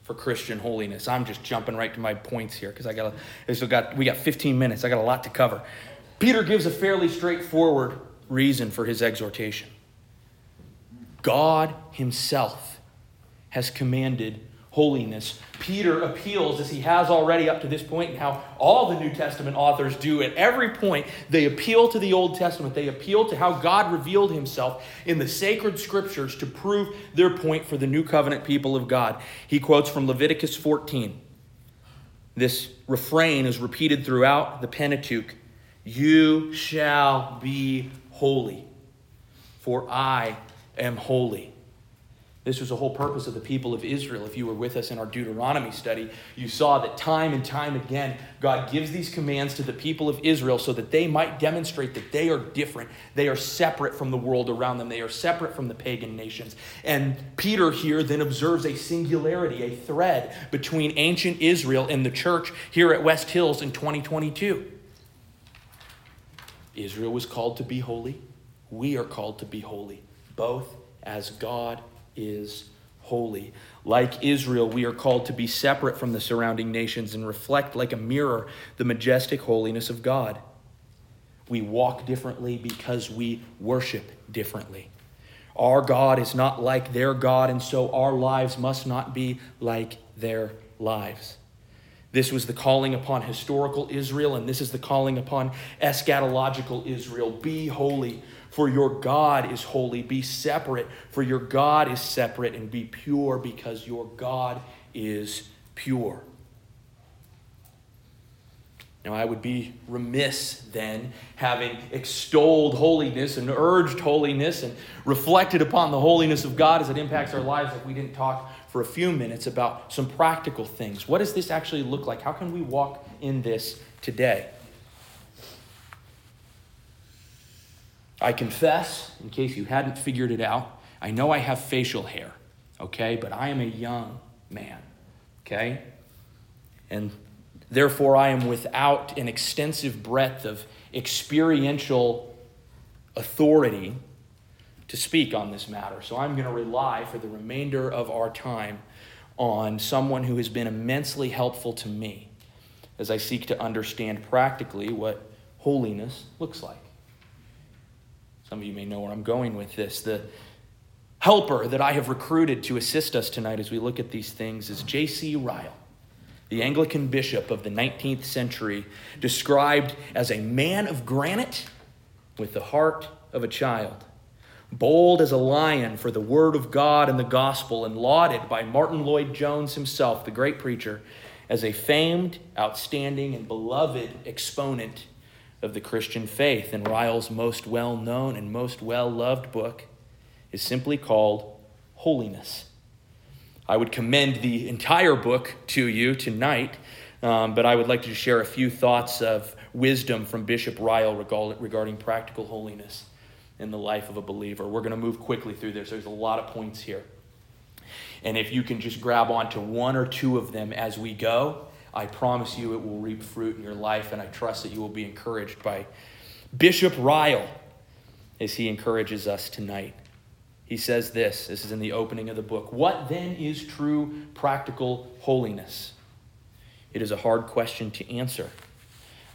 for Christian holiness. I'm just jumping right to my points here because I got still got we got 15 minutes. I got a lot to cover. Peter gives a fairly straightforward reason for his exhortation. God himself has commanded holiness. Peter appeals, as he has already up to this point, and how all the New Testament authors do at every point. They appeal to the Old Testament. They appeal to how God revealed himself in the sacred scriptures to prove their point for the new covenant people of God. He quotes from Leviticus 14. This refrain is repeated throughout the Pentateuch You shall be holy, for I am holy. This was the whole purpose of the people of Israel. If you were with us in our Deuteronomy study, you saw that time and time again, God gives these commands to the people of Israel so that they might demonstrate that they are different. They are separate from the world around them, they are separate from the pagan nations. And Peter here then observes a singularity, a thread between ancient Israel and the church here at West Hills in 2022. Israel was called to be holy. We are called to be holy, both as God is holy. Like Israel, we are called to be separate from the surrounding nations and reflect like a mirror the majestic holiness of God. We walk differently because we worship differently. Our God is not like their God, and so our lives must not be like their lives. This was the calling upon historical Israel, and this is the calling upon eschatological Israel. Be holy, for your God is holy. Be separate, for your God is separate. And be pure, because your God is pure. Now, I would be remiss then, having extolled holiness and urged holiness and reflected upon the holiness of God as it impacts our lives, if we didn't talk for a few minutes about some practical things. What does this actually look like? How can we walk in this today? I confess, in case you hadn't figured it out, I know I have facial hair, okay, but I am a young man, okay? And Therefore, I am without an extensive breadth of experiential authority to speak on this matter. So I'm going to rely for the remainder of our time on someone who has been immensely helpful to me as I seek to understand practically what holiness looks like. Some of you may know where I'm going with this. The helper that I have recruited to assist us tonight as we look at these things is J.C. Ryle, the Anglican bishop of the 19th century, described as a man of granite with the heart of a child bold as a lion for the word of God and the gospel, and lauded by Martyn Lloyd-Jones himself, the great preacher, as a famed, outstanding, and beloved exponent of the Christian faith. And Ryle's most well known and most well loved book is simply called Holiness. I would commend the entire book to you tonight, um, but I would like to share a few thoughts of wisdom from Bishop Ryle regarding practical holiness in the life of a believer. We're going to move quickly through this. There's a lot of points here. And if you can just grab onto one or two of them as we go, I promise you it will reap fruit in your life, and I trust that you will be encouraged by Bishop Ryle as he encourages us tonight. He says this this is in the opening of the book. What then is true practical holiness? It is a hard question to answer.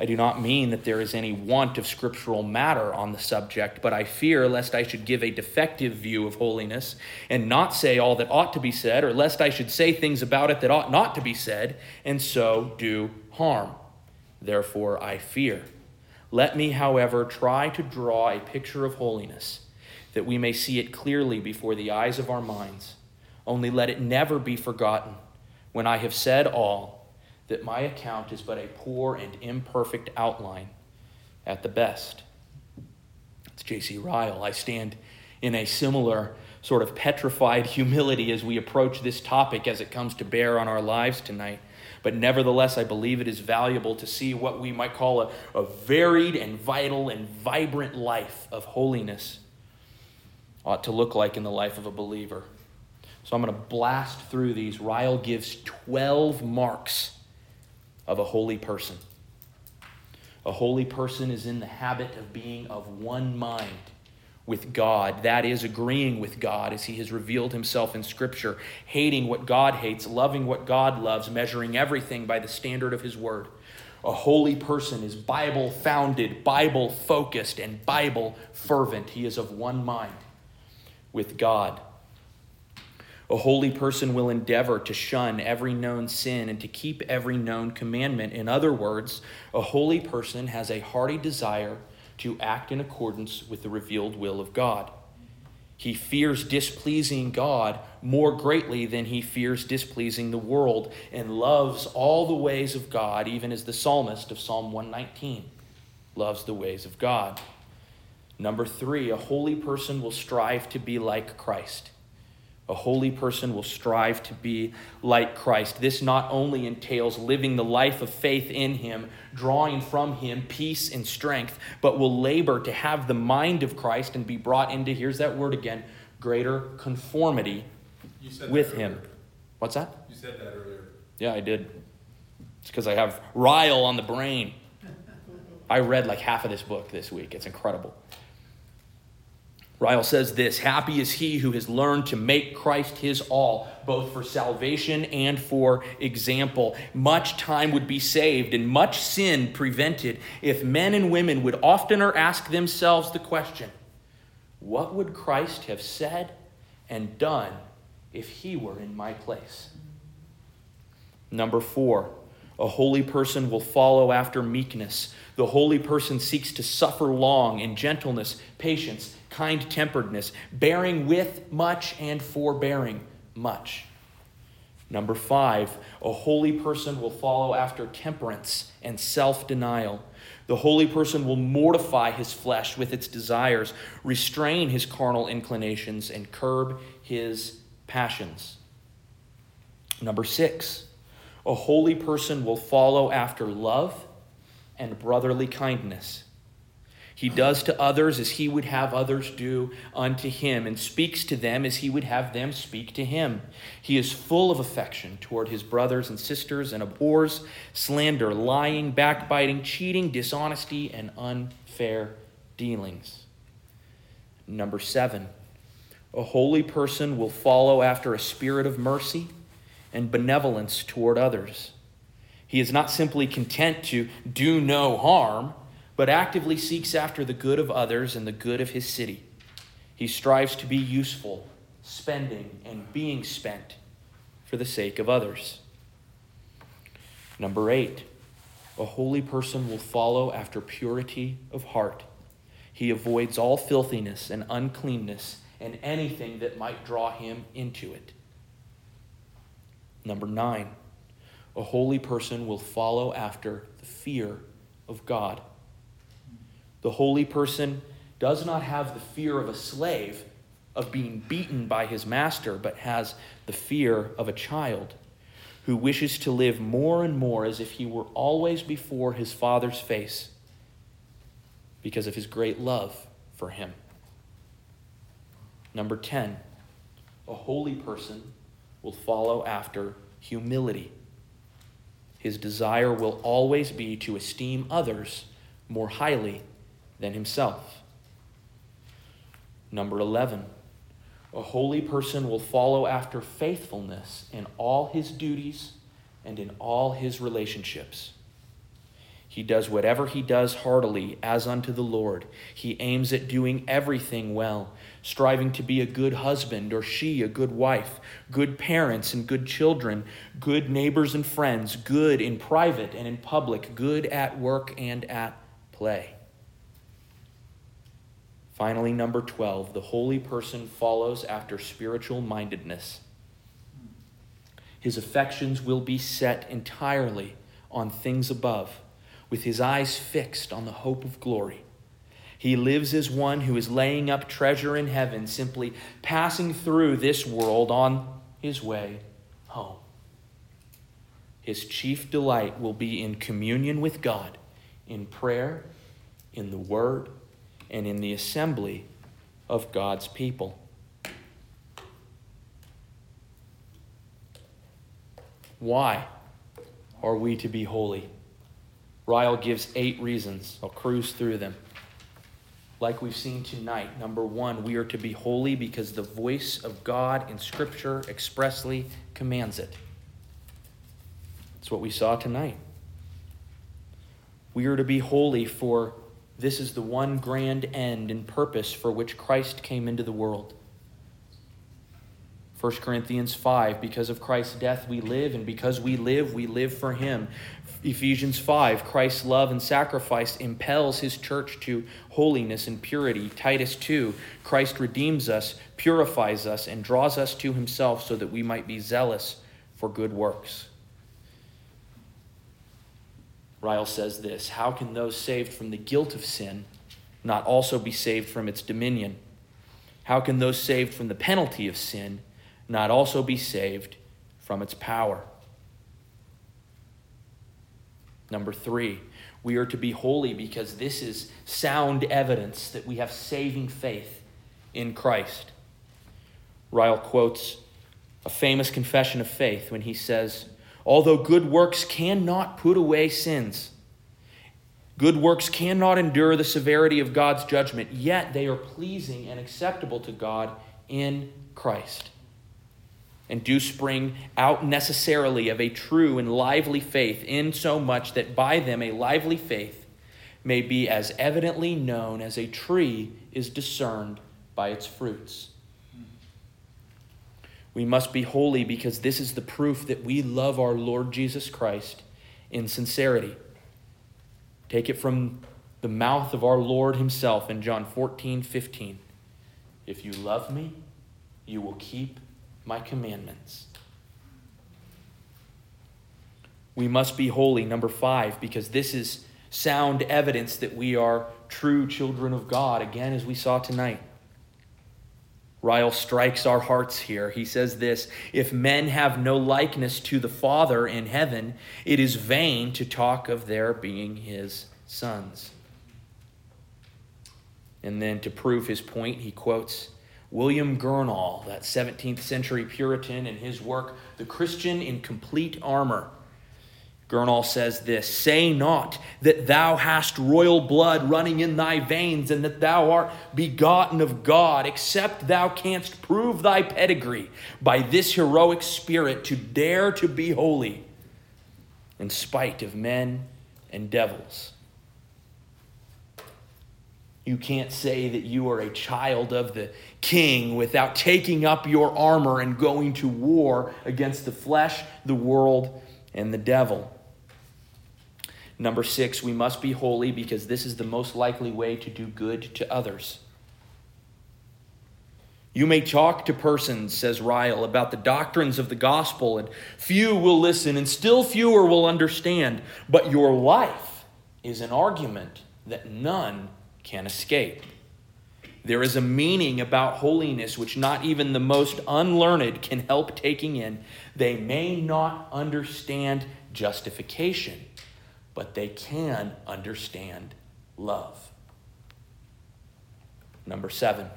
I do not mean that there is any want of scriptural matter on the subject, but I fear lest I should give a defective view of holiness and not say all that ought to be said, or lest I should say things about it that ought not to be said, and so do harm. Therefore, I fear. Let me, however, try to draw a picture of holiness, that we may see it clearly before the eyes of our minds. Only let it never be forgotten. When I have said all, that my account is but a poor and imperfect outline at the best. It's J.C. Ryle. I stand in a similar sort of petrified humility as we approach this topic as it comes to bear on our lives tonight. But nevertheless, I believe it is valuable to see what we might call a, a varied and vital and vibrant life of holiness ought to look like in the life of a believer. So I'm going to blast through these. Ryle gives 12 marks of a holy person. A holy person is in the habit of being of one mind with God. That is, agreeing with God as He has revealed Himself in Scripture, hating what God hates, loving what God loves, measuring everything by the standard of His Word. A holy person is Bible founded, Bible focused, and Bible fervent. He is of one mind with God. A holy person will endeavor to shun every known sin and to keep every known commandment. In other words, a holy person has a hearty desire to act in accordance with the revealed will of God. He fears displeasing God more greatly than he fears displeasing the world and loves all the ways of God, even as the psalmist of Psalm 119 loves the ways of God. Number three, a holy person will strive to be like Christ. A holy person will strive to be like Christ. This not only entails living the life of faith in Him, drawing from Him peace and strength, but will labor to have the mind of Christ and be brought into, here's that word again, greater conformity with Him. What's that? You said that earlier. Yeah, I did. It's because I have Ryle on the brain. I read like half of this book this week. It's incredible. Ryle says this Happy is he who has learned to make Christ his all, both for salvation and for example. Much time would be saved and much sin prevented if men and women would oftener ask themselves the question What would Christ have said and done if he were in my place? Number four, a holy person will follow after meekness. The holy person seeks to suffer long in gentleness, patience, kind temperedness, bearing with much and forbearing much. Number five, a holy person will follow after temperance and self denial. The holy person will mortify his flesh with its desires, restrain his carnal inclinations, and curb his passions. Number six, a holy person will follow after love and brotherly kindness. He does to others as he would have others do unto him, and speaks to them as he would have them speak to him. He is full of affection toward his brothers and sisters, and abhors slander, lying, backbiting, cheating, dishonesty, and unfair dealings. Number seven, a holy person will follow after a spirit of mercy and benevolence toward others. He is not simply content to do no harm but actively seeks after the good of others and the good of his city. He strives to be useful, spending and being spent for the sake of others. Number eight, a holy person will follow after purity of heart. He avoids all filthiness and uncleanness and anything that might draw him into it. Number nine, a holy person will follow after the fear of God. The holy person does not have the fear of a slave, of being beaten by his master, but has the fear of a child who wishes to live more and more as if he were always before his father's face because of his great love for him. Number 10, a holy person will follow after humility. His desire will always be to esteem others more highly than himself. Number 11, a holy person will follow after faithfulness in all his duties and in all his relationships. He does whatever he does heartily as unto the Lord. He aims at doing everything well, striving to be a good husband or she a good wife, good parents and good children, good neighbors and friends, good in private and in public, good at work and at play. Finally, number 12, the holy person follows after spiritual mindedness. His affections will be set entirely on things above, with his eyes fixed on the hope of glory. He lives as one who is laying up treasure in heaven, simply passing through this world on his way home. His chief delight will be in communion with God, in prayer, in the Word, and in the assembly of God's people. Why are we to be holy? Ryle gives eight reasons. I'll cruise through them. Like we've seen tonight, number one, we are to be holy because the voice of God in Scripture expressly commands it. That's what we saw tonight. We are to be holy for this is the one grand end and purpose for which Christ came into the world. 1 Corinthians 5 Because of Christ's death we live, and because we live, we live for him. Ephesians 5 Christ's love and sacrifice impels his church to holiness and purity. Titus 2 Christ redeems us, purifies us, and draws us to himself so that we might be zealous for good works. Ryle says this How can those saved from the guilt of sin not also be saved from its dominion? How can those saved from the penalty of sin not also be saved from its power? Number three, we are to be holy because this is sound evidence that we have saving faith in Christ. Ryle quotes a famous confession of faith when he says, Although good works cannot put away sins, good works cannot endure the severity of God's judgment, yet they are pleasing and acceptable to God in Christ. And do spring out necessarily of a true and lively faith, in so much that by them a lively faith may be as evidently known as a tree is discerned by its fruits. We must be holy because this is the proof that we love our Lord Jesus Christ in sincerity. Take it from the mouth of our Lord Himself in John 14, 15. If you love me, you will keep my commandments. We must be holy, number five, because this is sound evidence that we are true children of God, again, as we saw tonight. Ryle strikes our hearts here. He says this If men have no likeness to the Father in heaven, it is vain to talk of their being his sons. And then to prove his point, he quotes William Gurnall, that 17th century Puritan, in his work, The Christian in Complete Armor. Gurnall says this Say not that thou hast royal blood running in thy veins, and that thou art begotten of God, except thou canst prove thy pedigree by this heroic spirit to dare to be holy, in spite of men and devils. You can't say that you are a child of the king without taking up your armor and going to war against the flesh, the world, and the devil. Number six, we must be holy because this is the most likely way to do good to others. You may talk to persons, says Ryle, about the doctrines of the gospel, and few will listen, and still fewer will understand. But your life is an argument that none can escape. There is a meaning about holiness which not even the most unlearned can help taking in. They may not understand justification, but they can understand love. Number seven,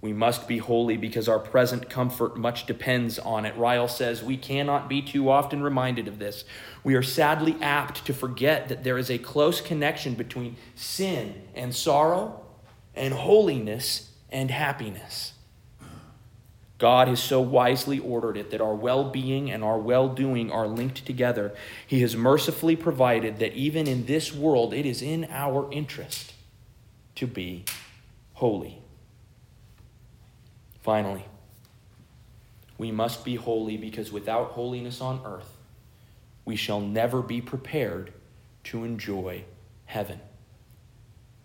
we must be holy because our present comfort much depends on it. Ryle says we cannot be too often reminded of this. We are sadly apt to forget that there is a close connection between sin and sorrow and holiness and happiness. God has so wisely ordered it that our well being and our well doing are linked together. He has mercifully provided that even in this world, it is in our interest to be holy. Finally, we must be holy because without holiness on earth, we shall never be prepared to enjoy heaven.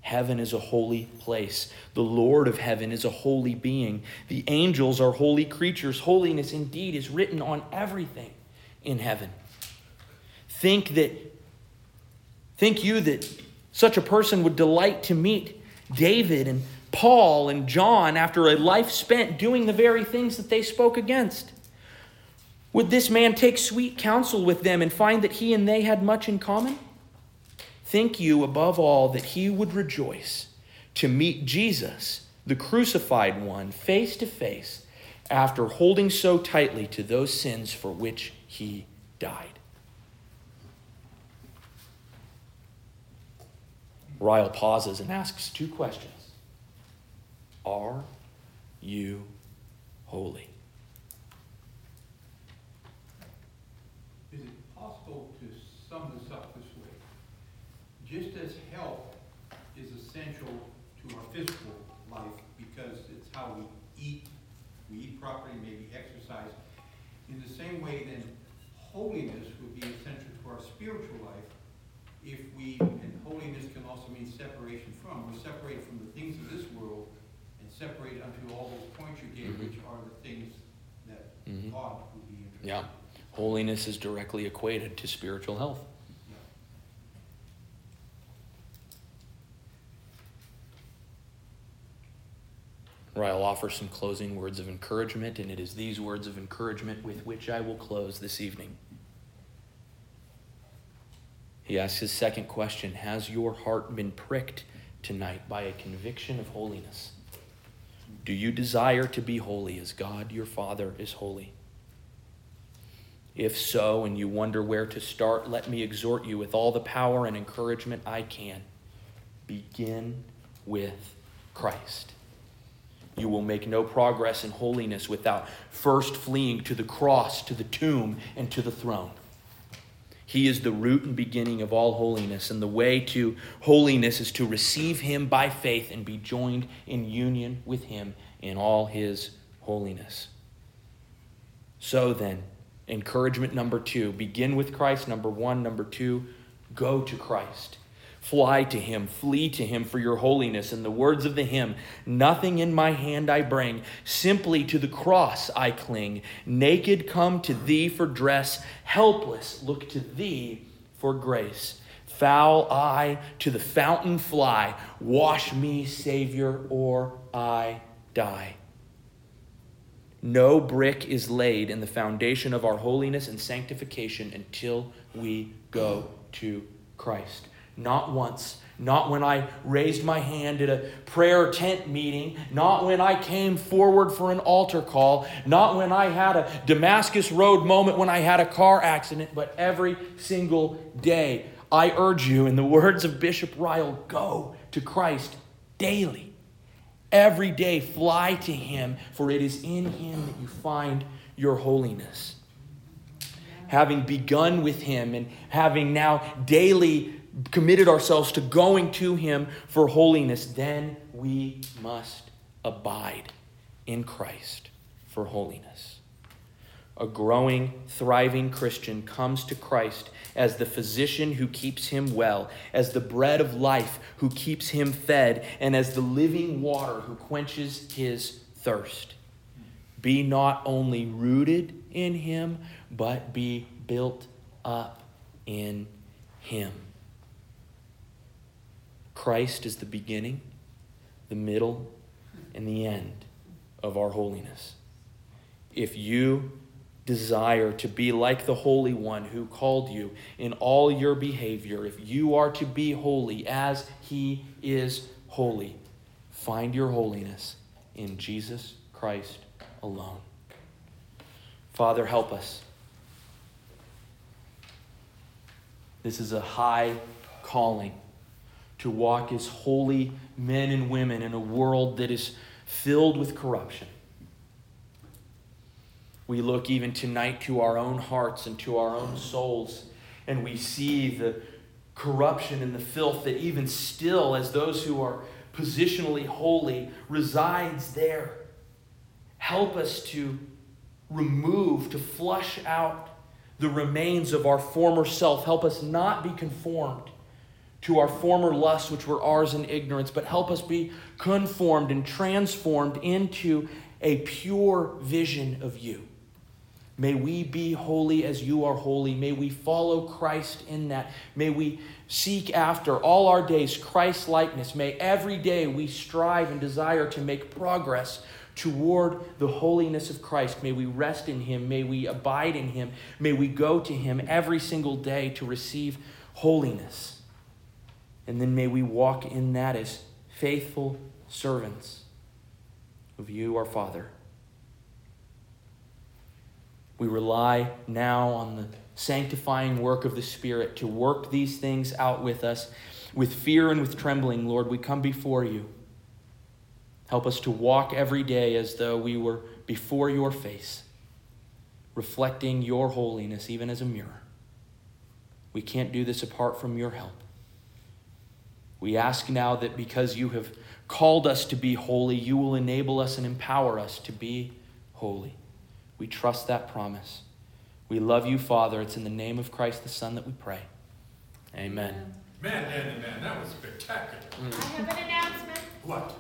Heaven is a holy place. The Lord of heaven is a holy being. The angels are holy creatures. Holiness indeed is written on everything in heaven. Think that think you that such a person would delight to meet David and Paul and John after a life spent doing the very things that they spoke against? Would this man take sweet counsel with them and find that he and they had much in common? Think you, above all, that he would rejoice to meet Jesus, the crucified one, face to face after holding so tightly to those sins for which he died? Ryle pauses and asks two questions Are you holy? Is it possible to sum this up this way? Just as health is essential to our physical life because it's how we eat, we eat properly, maybe exercise, in the same way then holiness would be essential to our spiritual life if we, and holiness can also mean separation from, we're separated from the things of this world and separated unto all those points you gave, Mhm. which are the things that Mhm. God would be interested. Yeah. Holiness is directly equated to spiritual health. Ryle offer some closing words of encouragement, and it is these words of encouragement with which I will close this evening. He asks his second question Has your heart been pricked tonight by a conviction of holiness? Do you desire to be holy as God your Father is holy? If so, and you wonder where to start, let me exhort you with all the power and encouragement I can. Begin with Christ. You will make no progress in holiness without first fleeing to the cross, to the tomb, and to the throne. He is the root and beginning of all holiness, and the way to holiness is to receive Him by faith and be joined in union with Him in all His holiness. So then, encouragement number two begin with Christ. Number one. Number two, go to Christ. Fly to him, flee to him for your holiness. In the words of the hymn, nothing in my hand I bring, simply to the cross I cling. Naked come to thee for dress, helpless look to thee for grace. Foul I to the fountain fly, wash me, Savior, or I die. No brick is laid in the foundation of our holiness and sanctification until we go to Christ. Not once, not when I raised my hand at a prayer tent meeting, not when I came forward for an altar call, not when I had a Damascus Road moment when I had a car accident, but every single day. I urge you, in the words of Bishop Ryle, go to Christ daily. Every day, fly to Him, for it is in Him that you find your holiness. Having begun with Him and having now daily committed ourselves to going to Him for holiness, then we must abide in Christ for holiness. A growing, thriving Christian comes to Christ as the physician who keeps him well, as the bread of life who keeps him fed, and as the living water who quenches his thirst. Be not only rooted in him, but be built up in him. Christ is the beginning, the middle, and the end of our holiness. If you desire to be like the Holy One who called you in all your behavior, if you are to be holy as He is holy, find your holiness in Jesus Christ alone. Father, help us. This is a high calling to walk as holy men and women in a world that is filled with corruption. We look even tonight to our own hearts and to our own souls, and we see the corruption and the filth that even still, as those who are positionally holy, resides there. Help us to remove, to flush out the remains of our former self. Help us not be conformed to our former lusts, which were ours in ignorance, but help us be conformed and transformed into a pure vision of you. May we be holy as you are holy. May we follow Christ in that. May we seek after all our days Christ likeness. May every day we strive and desire to make progress toward the holiness of Christ. May we rest in Him. May we abide in Him. May we go to Him every single day to receive holiness. And then may we walk in that as faithful servants of you, our Father. We rely now on the sanctifying work of the Spirit to work these things out with us. With fear and with trembling, Lord, we come before you. Help us to walk every day as though we were before your face, reflecting your holiness even as a mirror. We can't do this apart from your help. We ask now that because you have called us to be holy, you will enable us and empower us to be holy. We trust that promise. We love you, Father. It's in the name of Christ the Son that we pray. Amen. Man, man, man, that was spectacular. I have an announcement. What?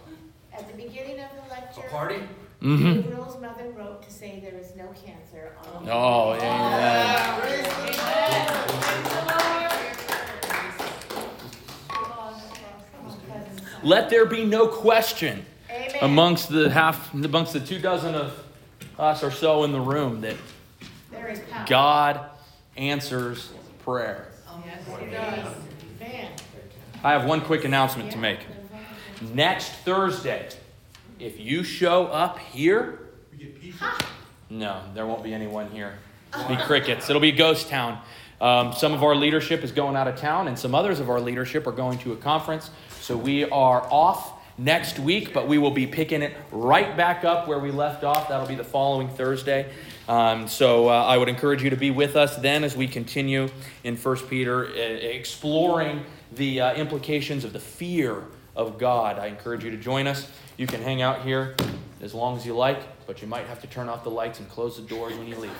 At the beginning of the lecture, A party? Mm-hmm. Gabriel's mother wrote to say there is no cancer on. Oh, amen. Let there be no question Amen. amongst the half, amongst the two dozen of us or so in the room that There is power. God answers prayer. Yes, he does. I have one quick announcement to make. Next Thursday, if you show up here, We get pizza. no, there won't be anyone here. It'll be crickets. It'll be ghost town. Um, some of our leadership is going out of town, and some others of our leadership are going to a conference. So we are off next week, but we will be picking it right back up where we left off. That'll be the following Thursday. Um, so uh, I would encourage you to be with us then as we continue in 1 Peter, uh, exploring the uh, implications of the fear of God. I encourage you to join us. You can hang out here as long as you like, but you might have to turn off the lights and close the doors when you leave.